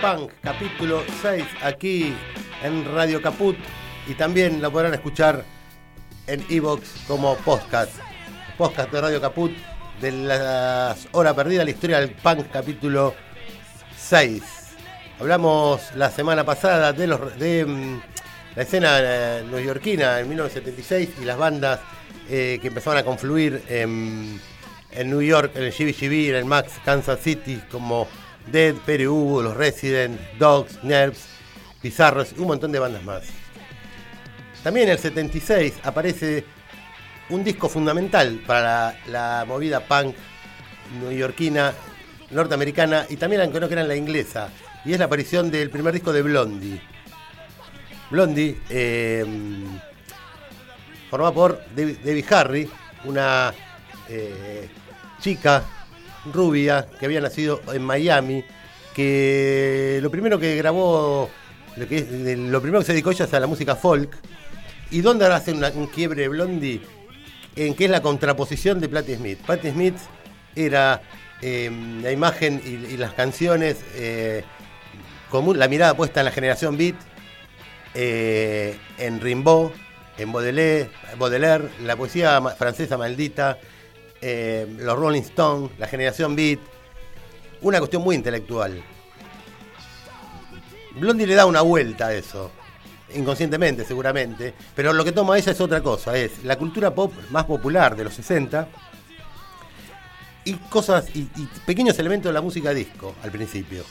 Punk, capítulo 6, aquí en Radio Caput. Y también la podrán escuchar en Evox como podcast. Podcast de Radio Caput de las horas perdidas, la historia del punk, capítulo 6. Hablamos la semana pasada de, los, de mm, la escena eh, neoyorquina en 1976 y las bandas eh, que empezaban a confluir en, en New York, en el GBGB, en el Max, Kansas City, como Dead, PRU, Los Resident, Dogs, Nerves, Bizarros, un montón de bandas más. También en el 76 aparece un disco fundamental para la, movida punk neoyorquina, norteamericana y también aunque no que la inglesa, y es la aparición del primer disco de Blondie. Blondie, eh, formada por Debbie Harry, una eh, chica rubia que había nacido en Miami, que lo primero que grabó, lo, que es- lo primero que se dedicó ella es a la música folk. ¿Y dónde ahora hace una- un quiebre Blondie? En que es la contraposición de Patti Smith. Patti Smith era eh, la imagen y, las canciones, eh, común, la mirada puesta en la generación beat, eh, en Rimbaud, en Baudelaire, Baudelaire, la poesía francesa maldita, eh, los Rolling Stones, la generación beat, una cuestión muy intelectual. Blondie le da una vuelta a eso, inconscientemente seguramente, pero lo que toma ella es otra cosa, es la cultura pop más popular de los 60 y cosas y, pequeños elementos de la música disco al principio.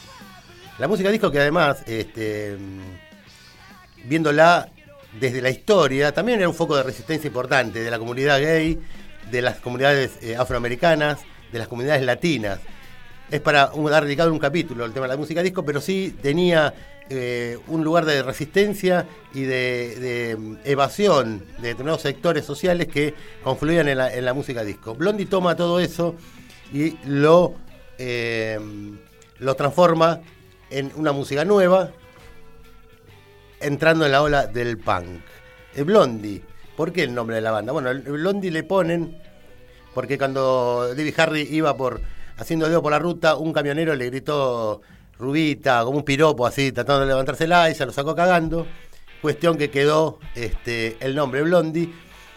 La música disco que además, este, mm, viéndola desde la historia, también era un foco de resistencia importante de la comunidad gay, de las comunidades eh, afroamericanas, de las comunidades latinas. Es para un- dar dedicado un capítulo al tema de la música disco, pero sí tenía eh, un lugar de resistencia y de, mm, evasión de determinados sectores sociales que confluían en la, música disco. Blondie toma todo eso y lo, eh, lo transforma en una música nueva, entrando en la ola del punk. El Blondie, ¿por qué el nombre de la banda? Bueno, Blondie le ponen porque cuando David Harry iba por haciendo dedo por la ruta, un camionero le gritó rubita, como un piropo así, tratando de levantársela y se lo sacó cagando. Cuestión que quedó este, el nombre Blondie.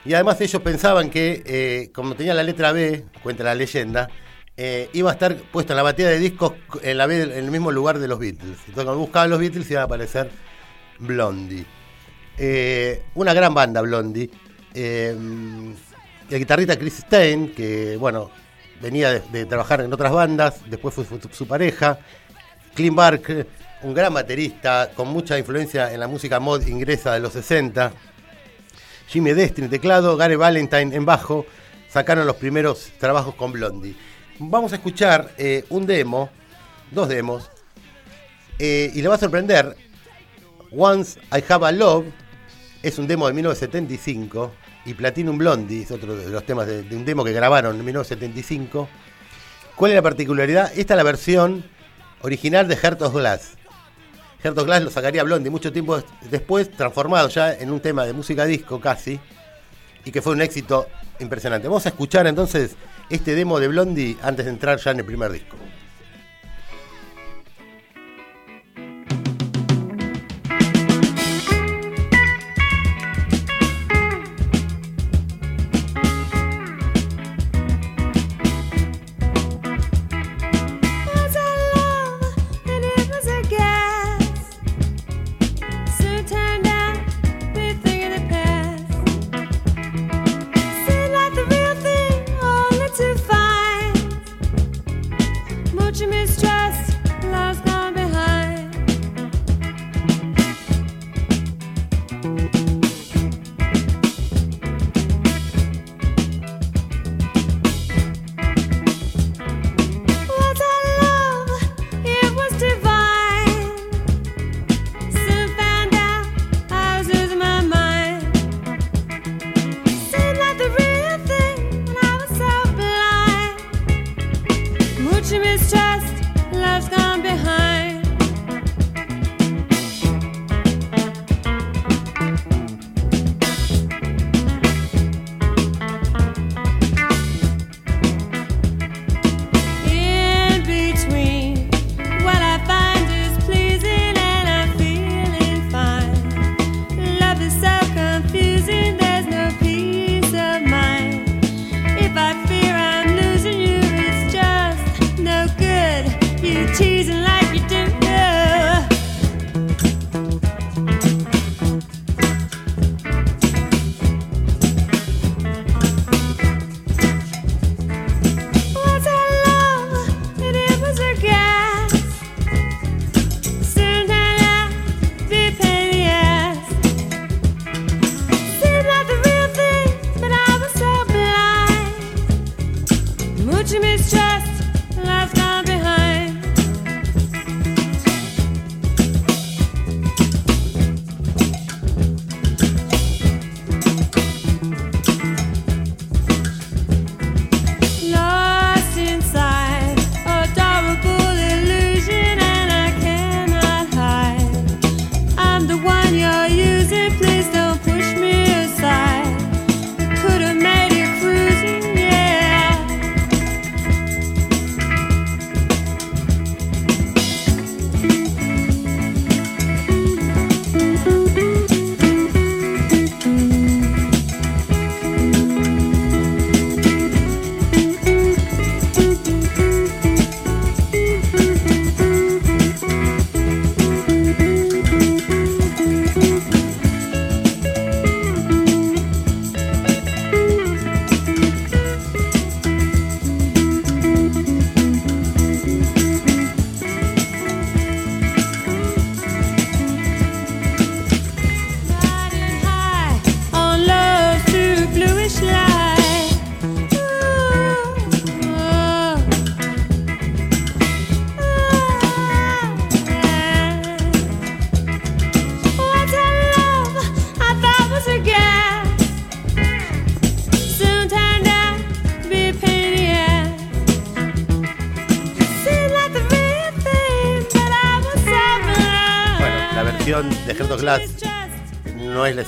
Y además ellos pensaban que, eh, como tenía la letra B, cuenta la leyenda, eh, iba a estar puesto en la batida de discos en, en el mismo lugar de los Beatles. Entonces cuando buscaban los Beatles iba a aparecer Blondie. Eh, una gran banda Blondie. Eh, el guitarrista Chris Stein, que bueno, venía de, trabajar en otras bandas, después fue su, pareja. Clint Barker, un gran baterista con mucha influencia en la música mod ingresa de los 60. Jimmy Destiny teclado, Gary Valentine en bajo, sacaron los primeros trabajos con Blondie. Vamos a escuchar eh, un demo, dos demos, eh, y le va a sorprender. Once I Have a Love es un demo de 1975 y Platinum Blondie es otro de los temas de, un demo que grabaron en 1975. ¿Cuál es la particularidad? Esta es la versión original de Heart of Glass. Heart of Glass lo sacaría Blondie mucho tiempo des- después, transformado ya en un tema de música disco casi, y que fue un éxito impresionante. Vamos a escuchar entonces este demo de Blondie antes de entrar ya en el primer disco.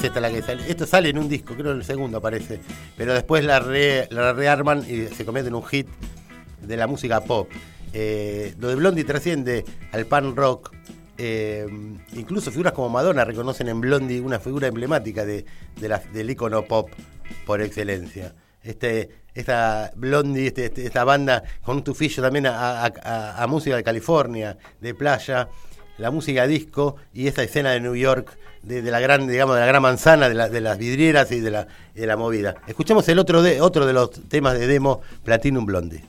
Es la que sale. Esto sale en un disco, creo en el segundo aparece. Pero después la, re- la rearman y se convierte en un hit de la música pop. Eh, lo de Blondie trasciende al pan rock. Eh, incluso figuras como Madonna reconocen en Blondie una figura emblemática de, de la- del icono pop por excelencia. Este, esta Blondie, este- este- esta banda con un tufillo también a- a música de California, de playa, la música disco y esta escena de New York, de, de la gran, digamos, de la gran manzana, de, la- de las vidrieras y de la, de la movida. Escuchemos el otro de, otro de los temas de demo, Platinum Blondie.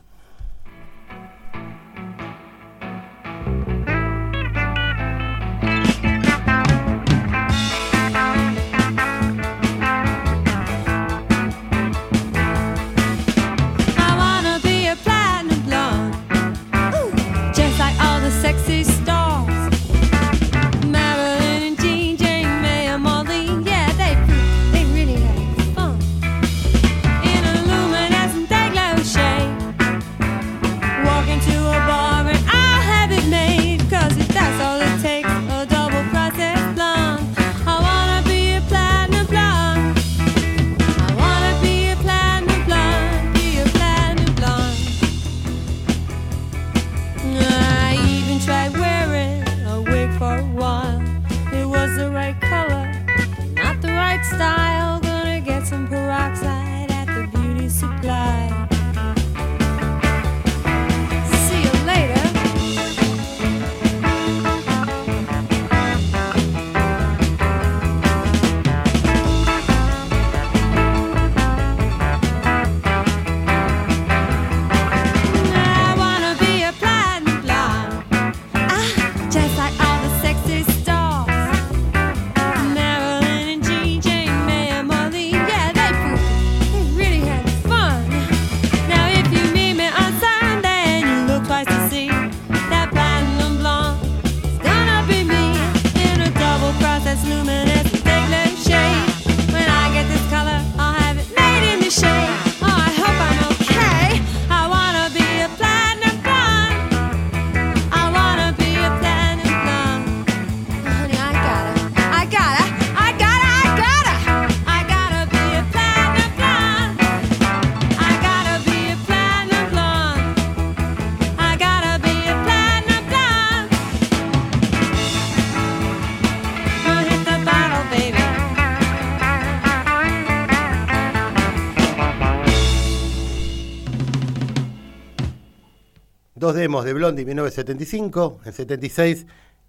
De Blondie en 1975, en 76,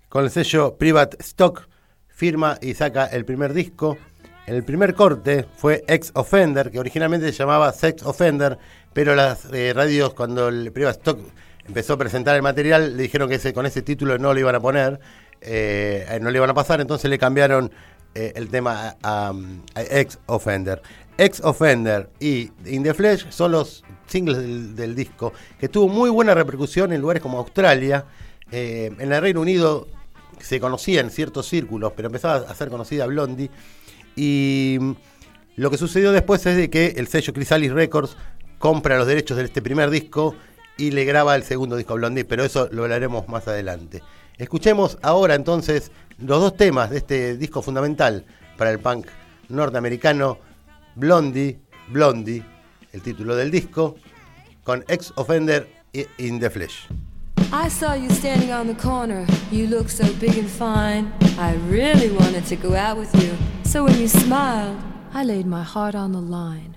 con el sello Private Stock, firma y saca el primer disco. El primer corte fue Ex Offender, que originalmente se llamaba Sex Offender, pero las eh, radios cuando el Private Stock empezó a presentar el material le dijeron que con ese título no lo iban a poner, eh, no le iban a pasar, entonces le cambiaron eh, el tema a, a Ex Offender. Ex Offender y In the Flesh son los singles del, disco, que tuvo muy buena repercusión en lugares como Australia. Eh, en el Reino Unido se conocía en ciertos círculos, pero empezaba a ser conocida Blondie. Y mm, lo que sucedió después es de que el sello Chrysalis Records compra los derechos de este primer disco y le graba el segundo disco Blondie, pero eso lo hablaremos más adelante. Escuchemos ahora entonces los dos temas de este disco fundamental para el punk norteamericano, Blondie, Blondie, el título del disco, con Ex Offender In the Flesh. I saw you standing on the corner. You looked so big and fine. I really wanted to go out with you. So when you smiled, I laid my heart on the line.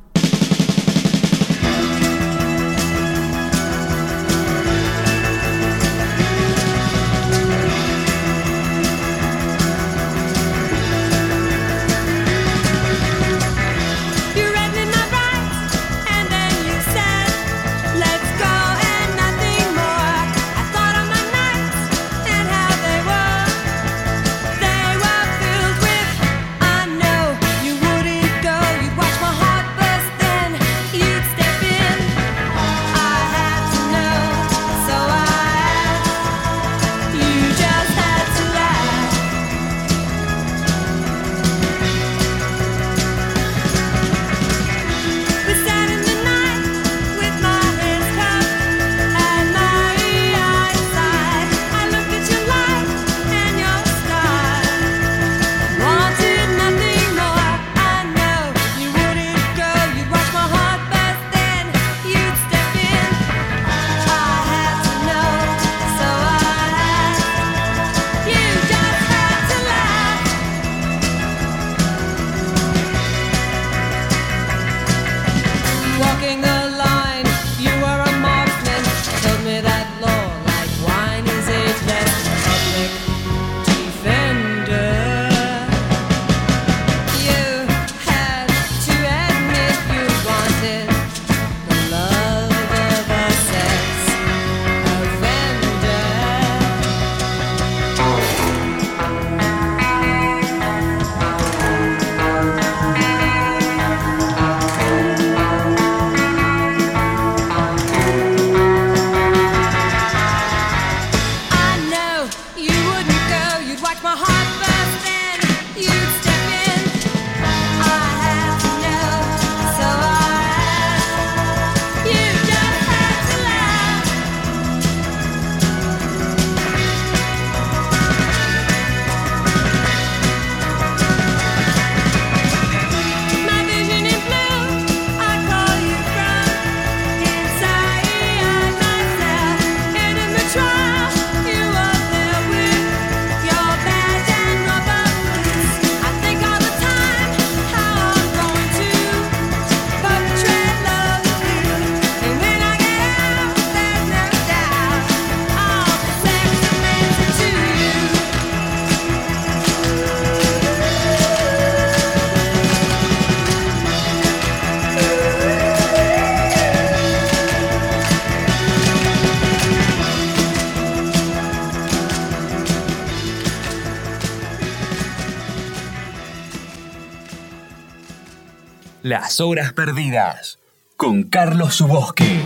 Las Horas Perdidas, con Carlos Subosque.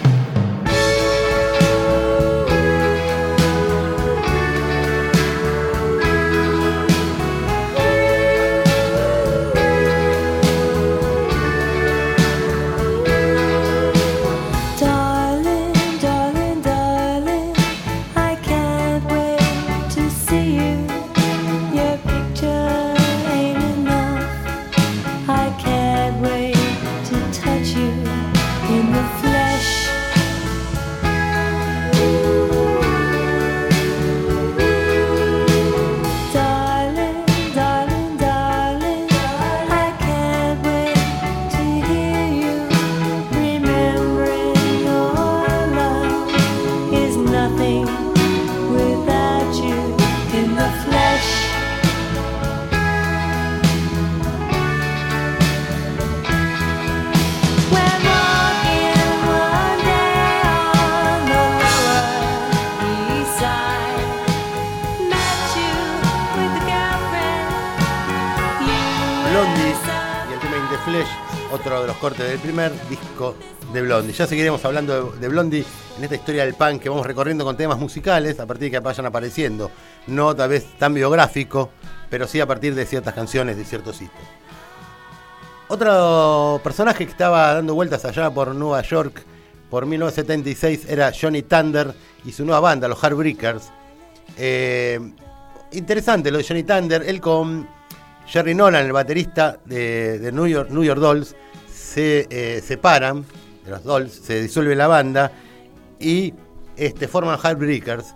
Primer disco de Blondie. Ya seguiremos hablando de, Blondie en esta historia del punk que vamos recorriendo con temas musicales a partir de que vayan apareciendo. No tal vez tan biográfico, pero sí a partir de ciertas canciones, de ciertos hitos. Otro personaje que estaba dando vueltas allá por Nueva York por 1976 era Johnny Thunder y su nueva banda, los Heartbreakers. Eh, interesante lo de Johnny Thunder, él con Jerry Nolan, el baterista de, New York Dolls, se eh, separan de los Dolls, se disuelve la banda y este, forman Heartbreakers,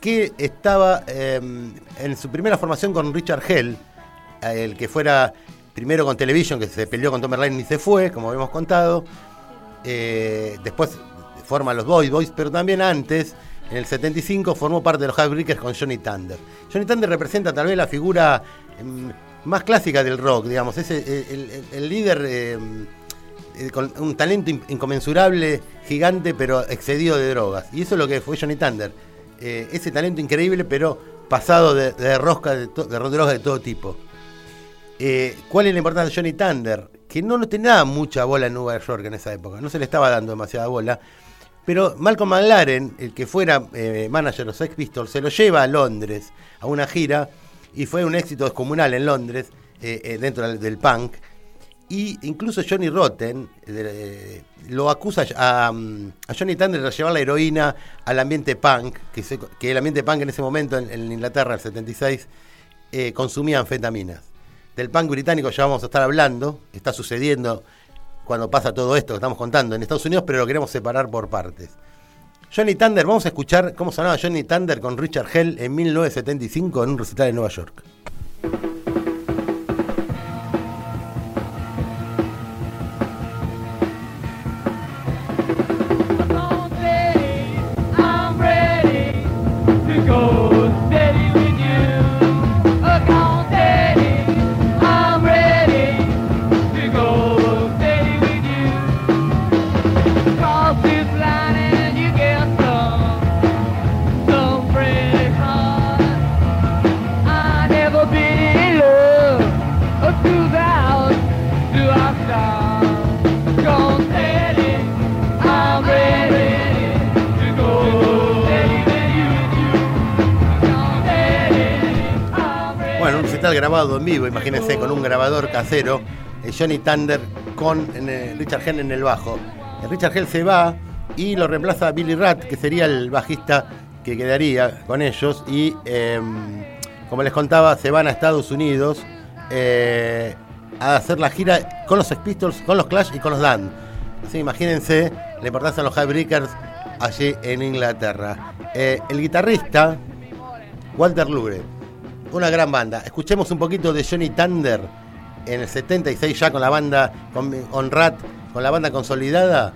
que estaba eh, en su primera formación con Richard Hell, el que fuera primero con Television, que se peleó con Tom Verlaine y se fue, como habíamos contado. Eh, después forma los Boys Boys, pero también antes, en el 75, formó parte de los Heartbreakers con Johnny Thunder. Johnny Thunder representa tal vez la figura em, más clásica del rock, digamos, es el, líder em, con un talento in- inconmensurable, gigante, pero excedido de drogas. Y eso es lo que fue Johnny Thunder. Eh, ese talento increíble, pero pasado de, de rosca de, de drogas de todo tipo. Eh, ¿Cuál es la importancia de Johnny Thunder? Que no, no tenía mucha bola en Nueva York en esa época, no se le estaba dando demasiada bola. Pero Malcolm McLaren, el que fuera eh, manager de los Sex Pistols, se lo lleva a Londres a una gira y fue un éxito descomunal en Londres, eh, eh, dentro del punk. Y incluso Johnny Rotten eh, de- lo acusa a, mm, Johnny Thunder de llevar la heroína al ambiente punk, que, el ambiente punk en ese momento en, en Inglaterra, en el 76, eh, consumía anfetaminas. Del punk británico ya vamos a estar hablando, está sucediendo cuando pasa todo esto que estamos contando en Estados Unidos, pero lo queremos separar por partes. Johnny Thunder, vamos a escuchar cómo sonaba Johnny Thunder con Richard Hell en 1975 en un recital en Nueva York. Imagínense, con un grabador casero, eh, Johnny Thunder con eh, Richard Hell en el bajo. Richard Hell se va y lo reemplaza Billy Rat, que sería el bajista que quedaría con ellos. Y eh, como les contaba, se van a Estados Unidos eh, a hacer la gira con los Sex Pistols, con los Clash y con los Dan. Así imagínense la importancia de los Highbreakers allí en Inglaterra. El guitarrista Walter Lure, una gran banda. Escuchemos un poquito de Johnny Thunder en el 76 ya con la banda, con On Rat, con la banda consolidada,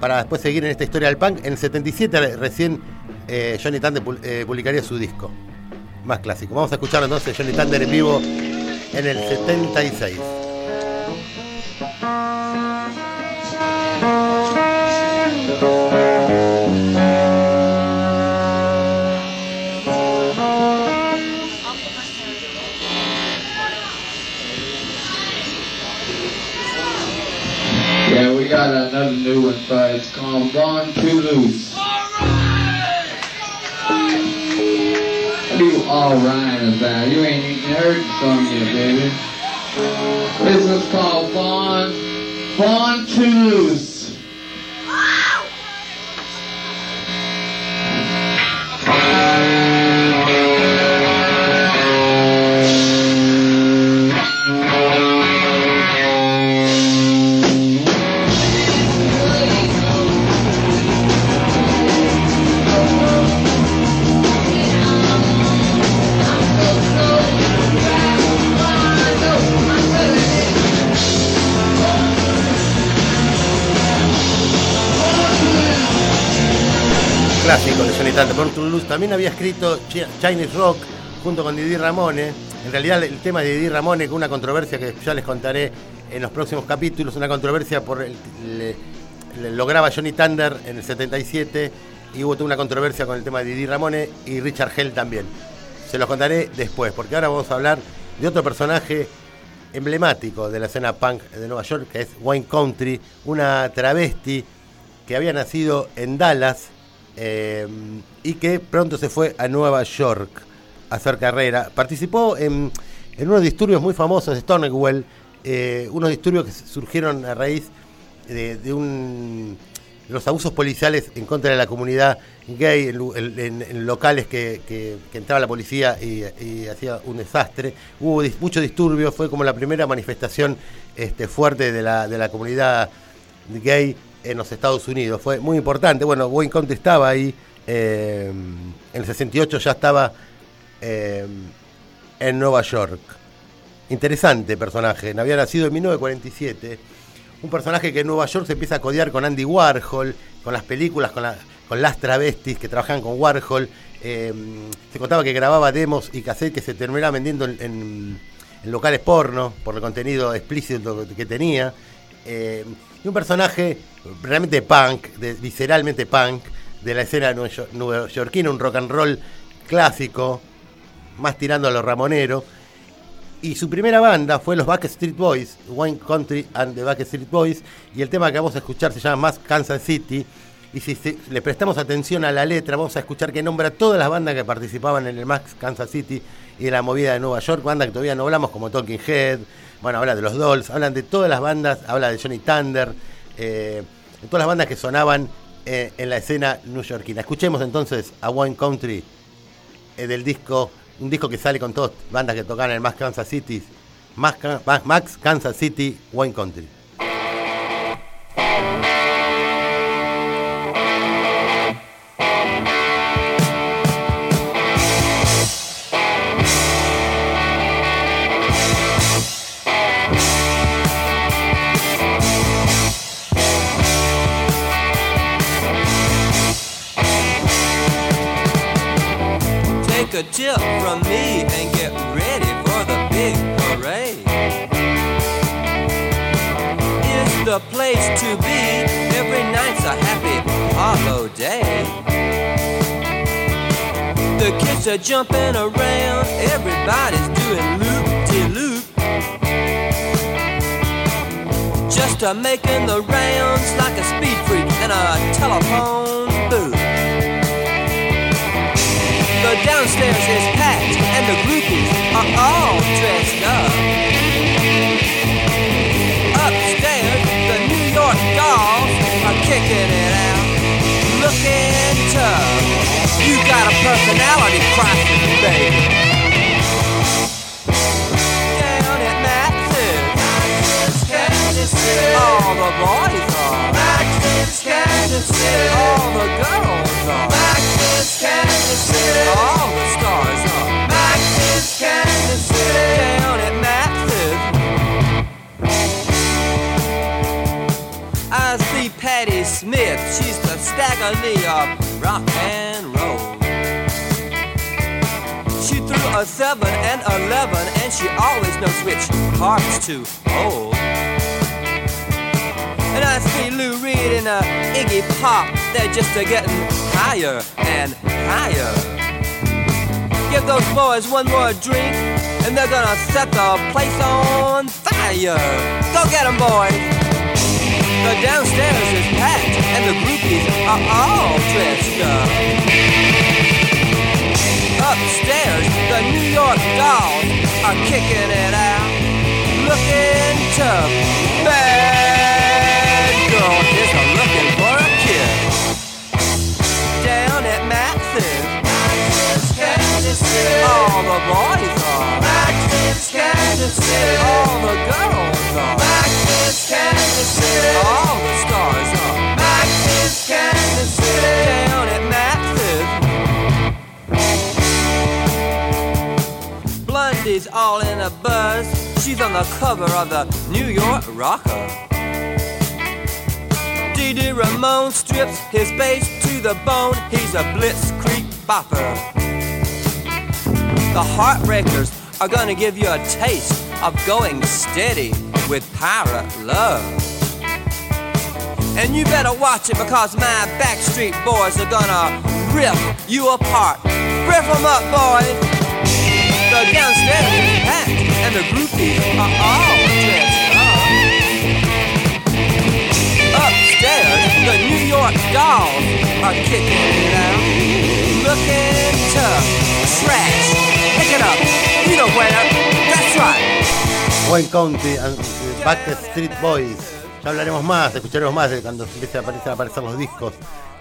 para después seguir en esta historia del punk. En el 77 recién eh, Johnny Thunder eh, publicaría su disco más clásico. Vamos a escuchar entonces Johnny Thunder en vivo en el 76. New one you. It's called Born Too Loose. What are you all right about? You ain't even heard the song yet, baby. This one's called Born, Born Too Loose. También había escrito Chi- Chinese Rock junto con Didi Ramone. En realidad el tema de Didi Ramone con una controversia que ya les contaré en los próximos capítulos, una controversia por el, le- lo graba Johnny Thunder en el 77 y hubo una controversia con el tema de Didi Ramone y Richard Hell también. Se los contaré después, porque ahora vamos a hablar de otro personaje emblemático de la escena punk de Nueva York, que es Wayne Country, una travesti que había nacido en Dallas eh, y que pronto se fue a Nueva York a hacer carrera. Participó en, en unos disturbios muy famosos de Stonewall, eh, unos disturbios que surgieron a raíz de, un, los abusos policiales en contra de la comunidad gay en, locales que, entraba la policía y, y hacía un desastre. Hubo dis- muchos disturbios, fue como la primera manifestación este, fuerte de la, de la comunidad gay en los Estados Unidos. Fue muy importante. Bueno, Wayne Country estaba ahí. eh, en el 68 ya estaba eh, en Nueva York. Interesante personaje. Había nacido en 1947. Un personaje que en Nueva York se empieza a codear con Andy Warhol, con las películas, con, la- con las travestis que trabajaban con Warhol. Eh, se contaba que grababa demos y cassettes que se terminaban vendiendo en, locales porno por el contenido explícito que tenía. Y un personaje realmente punk, visceralmente punk, de la escena neoyorquina, un rock and roll clásico, más tirando a lo ramonero. Y su primera banda fue los Backstreet Boys, Wine Country and the Backstreet Boys, y el tema que vamos a escuchar se llama Más Kansas City. Y si le prestamos atención a la letra, vamos a escuchar que nombra todas las bandas que participaban en el Max Kansas City y en la movida de Nueva York, bandas que todavía no hablamos, como Talking Head, bueno, habla de los Dolls, hablan de todas las bandas, habla de Johnny Thunder, eh, de todas las bandas que sonaban eh, en la escena newyorkina. Escuchemos entonces a Wine Country eh, del disco, un disco que sale con todas bandas que tocan en Max Kansas City, Max- Max Kansas City, Wine Country. Place to be. Every night's a happy hollow day. The kids are jumping around. Everybody's doing loop de loop. Just a making the rounds like a speed freak in a telephone booth. The downstairs is packed and the groupies are all dressed up. Are it out, looking tough. You got a personality crisis, baby. Staggerly of rock and roll. She threw a 7 and 11, and she always knows which cards to hold. And I see Lou Reed and uh, Iggy Pop, they're just a getting higher and higher. Give those boys one more drink, and they're gonna set the place on fire. Go get 'em, boys! The downstairs is packed and the groupies are all dressed up. Upstairs, the New York dolls are kicking it out, looking tough. Bad girls are looking for a kiss. Down at Max's. All the boys are. Max's. All the girls are. Blondie's all in a buzz. She's on the cover of the New York Rocker. Dee Ramone strips his bass to the bone. He's a blitzkrieg bopper. The Heartbreakers are gonna give you a taste of going steady with pirate love. And you better watch it because my Backstreet Boys are gonna rip you apart. Rip 'em up, boys. The downstairs is packed and the groupies are all dressed up. Upstairs, the New York dolls are kicking it out. Looking tough. Trash. Pick it up. You know where. That's right. Wayne County the Backstreet Boys. Ya hablaremos más, escucharemos más de cuando empiecen a aparecer, a aparecer los discos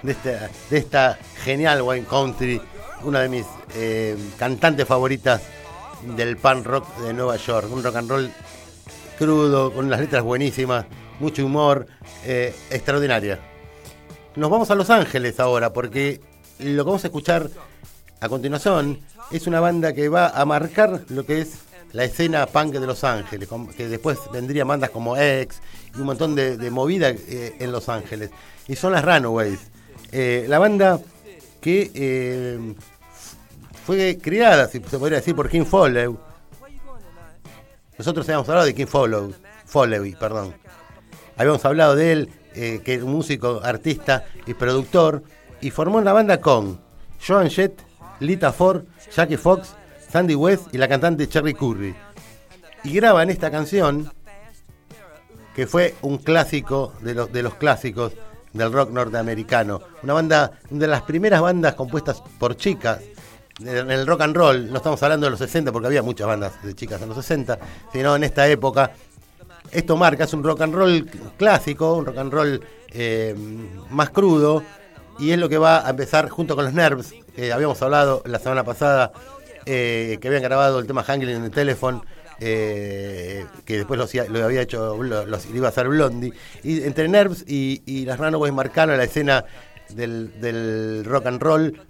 de, este, de esta genial Wayne Country, una de mis eh, cantantes favoritas del punk rock de Nueva York. Un rock and roll crudo, con unas letras buenísimas, mucho humor, eh, extraordinaria. Nos vamos a Los Ángeles ahora, porque lo que vamos a escuchar a continuación es una banda que va a marcar lo que es la escena punk de Los Ángeles, que después vendrían bandas como X y un montón de, movida eh, en Los Ángeles. Y son las Runaways. Eh, la banda que eh, fue criada, si se podría decir, por King Follow. Nosotros habíamos hablado de King Follow, perdón. Habíamos hablado de él, que es un músico, artista y productor, y formó una banda con Joan Jett, Lita Ford, Jackie Fox, Sandy West y la cantante Cherry Curry. Y graban esta canción, que fue un clásico de los, de los clásicos del rock norteamericano. Una banda, una de las primeras bandas compuestas por chicas en el rock and roll, no estamos hablando de los 60 porque había muchas bandas de chicas en los 60, sino en esta época. Esto marca, es un rock and roll clásico, un rock and roll eh, más crudo, y es lo que va a empezar junto con los Nerves, habíamos hablado la semana pasada, eh, que habían grabado el tema Hanging in the Telephone, eh, que después lo, había hecho, lo, iba a hacer Blondie. Y entre Nerves y, las Runaways marcaron la escena del, rock and roll,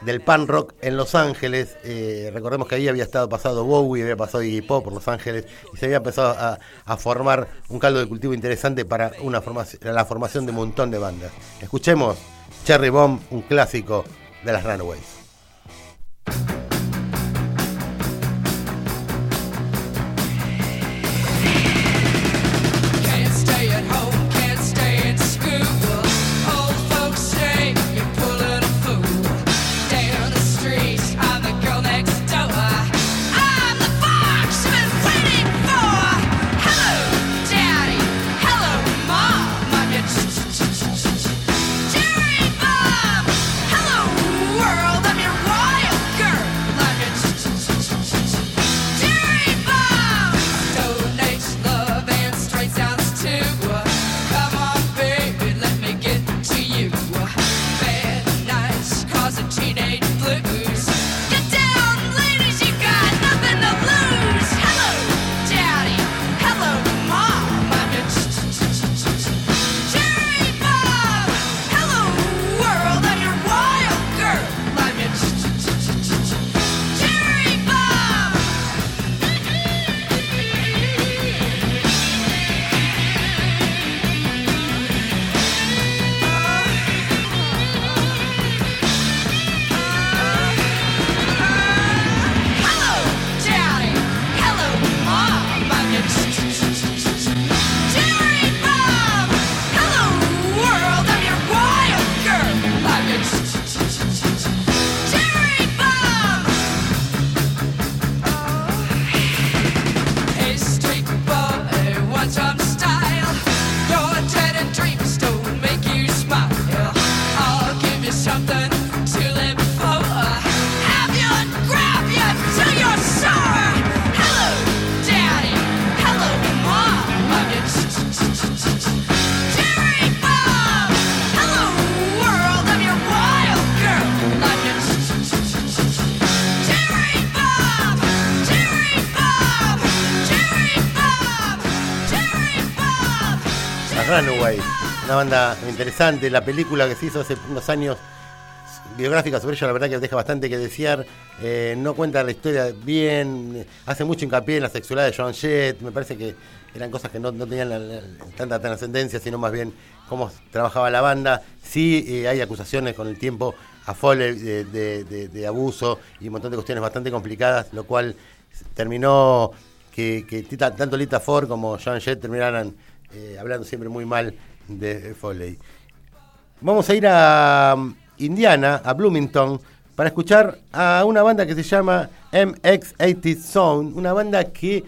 del pan rock en Los Ángeles. Eh, recordemos que ahí había estado pasado Bowie, había pasado Iggy Pop por Los Ángeles y se había empezado a, a formar un caldo de cultivo interesante para una formación, la formación de un montón de bandas. Escuchemos Cherry Bomb, un clásico de las Runaways. Runaway, una banda interesante. La película que se hizo hace unos años biográfica sobre ella, la verdad que deja bastante que desear. Eh, no cuenta la historia bien, hace mucho hincapié en la sexualidad de Joan Jett. Me parece que eran cosas que no, tenían tanta trascendencia, sino más bien cómo trabajaba la banda. Sí, eh, hay acusaciones con el tiempo a Foley de, abuso y un montón de cuestiones bastante complicadas, lo cual terminó que, tanto Lita Ford como Joan Jett terminaran eh, hablando siempre muy mal de Foley. Vamos a ir a um, Indiana, a Bloomington, para escuchar a una banda que se llama MX80 Zone, una banda que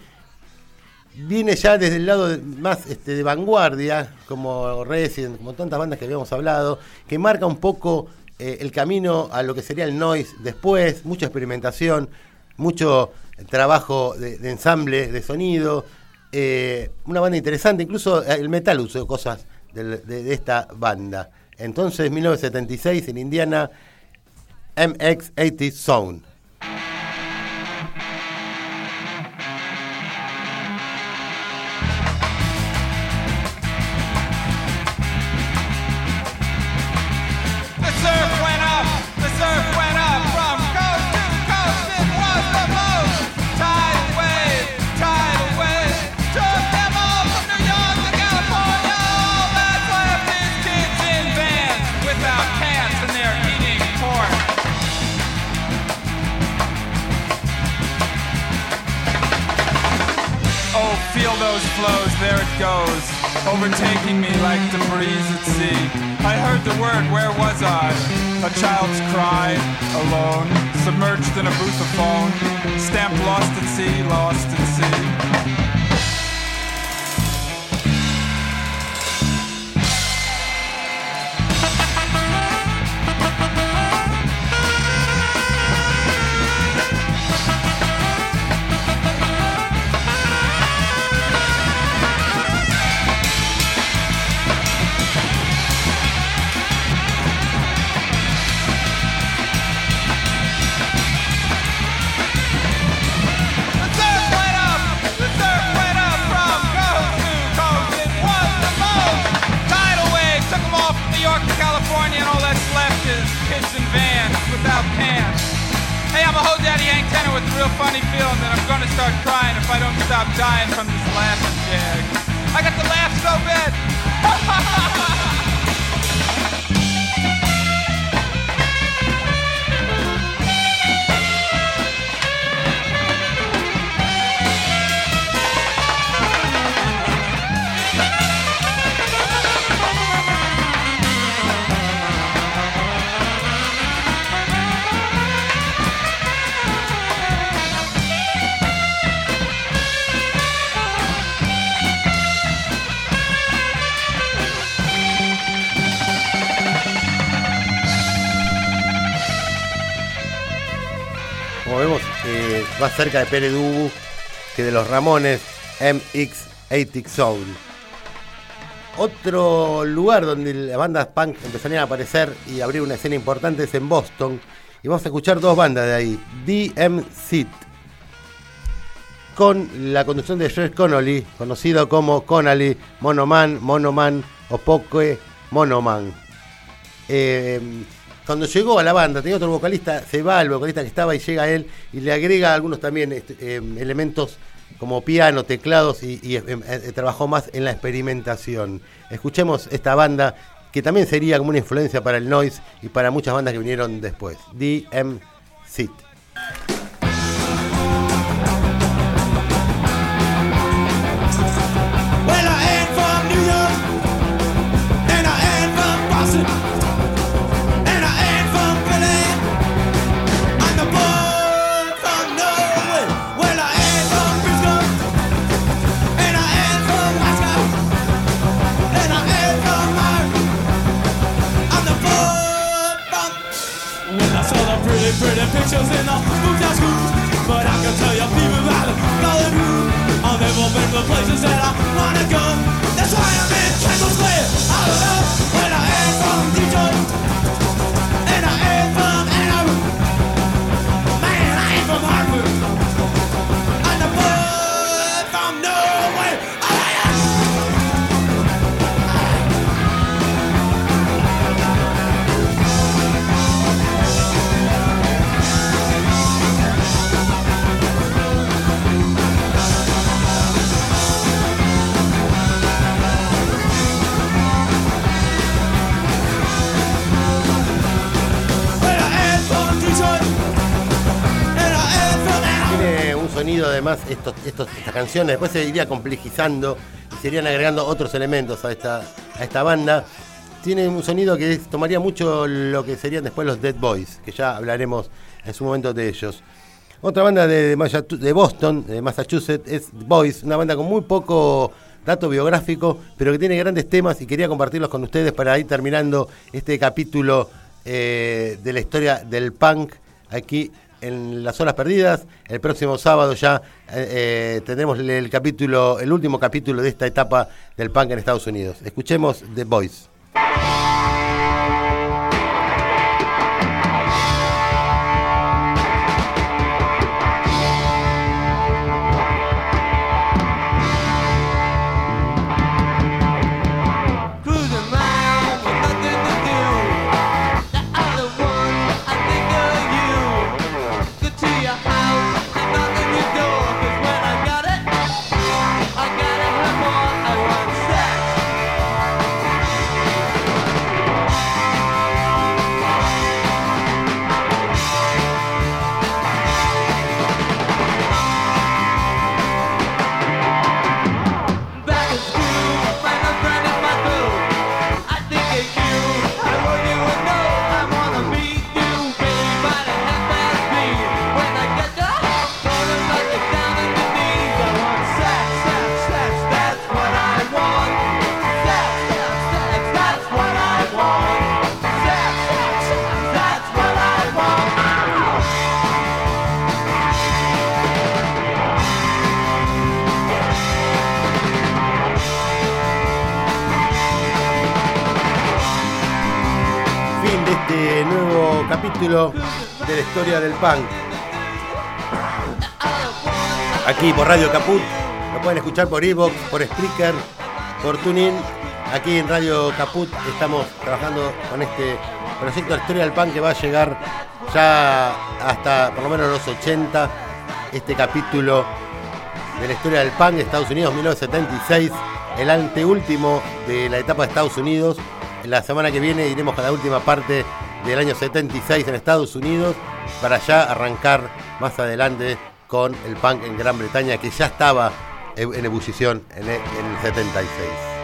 viene ya desde el lado más este, de vanguardia, como Resident, como tantas bandas que habíamos hablado, que marca un poco eh, el camino a lo que sería el noise después, mucha experimentación, mucho trabajo de ensamble, de sonido, eh, una banda interesante, incluso eh, el metal usó cosas de esta banda. Entonces, 1976 en Indiana, MX80 Zone. Como vemos, eh, más cerca de Pere Dubu que de los Ramones, MX80 Soul. Otro lugar donde las bandas punk empezarían a aparecer y abrir una escena importante es en Boston. Y vamos a escuchar dos bandas de ahí, DMC, con la conducción de Josh Connolly, conocido como Connolly, Monoman, Monoman o Poke Monoman. Eh, cuando llegó a la banda, tenía otro vocalista, se va el vocalista que estaba y llega él y le agrega algunos también este, eh, elementos como piano, teclados y, y, eh, eh, trabajó más en la experimentación. Escuchemos esta banda que también sería como una influencia para el noise y para muchas bandas que vinieron después. DMC. Well, pretty, pictures in the movies schools, but I can tell you people about it, know the. I've never been to places that I wanna go. That's why I'm in Kendall Square. I don't know when sonido además estos, estas canciones, después se iría complejizando y se irían agregando otros elementos a esta, a esta banda. Tiene un sonido que tomaría mucho lo que serían después los Dead Boys, que ya hablaremos en su momento de ellos. Otra banda de, de Boston, de Massachusetts, es Boys, una banda con muy poco dato biográfico, pero que tiene grandes temas y quería compartirlos con ustedes para ir terminando este capítulo eh, de la historia del punk aquí en las horas perdidas. El próximo sábado ya eh, eh, tendremos el, capítulo, el último capítulo de esta etapa del punk en Estados Unidos. Escuchemos The Boys. De la historia del punk. Aquí por Radio Caput. Lo pueden escuchar por Evox, por Spreaker, por TuneIn. Aquí en Radio Caput estamos trabajando con este proyecto de historia del punk que va a llegar ya hasta por lo menos los 80. Este capítulo de la historia del punk de Estados Unidos 1976, el anteúltimo de la etapa de Estados Unidos. La semana que viene iremos con la última parte del año 76 en Estados Unidos para ya arrancar más adelante con el punk en Gran Bretaña que ya estaba en ebullición en el 76.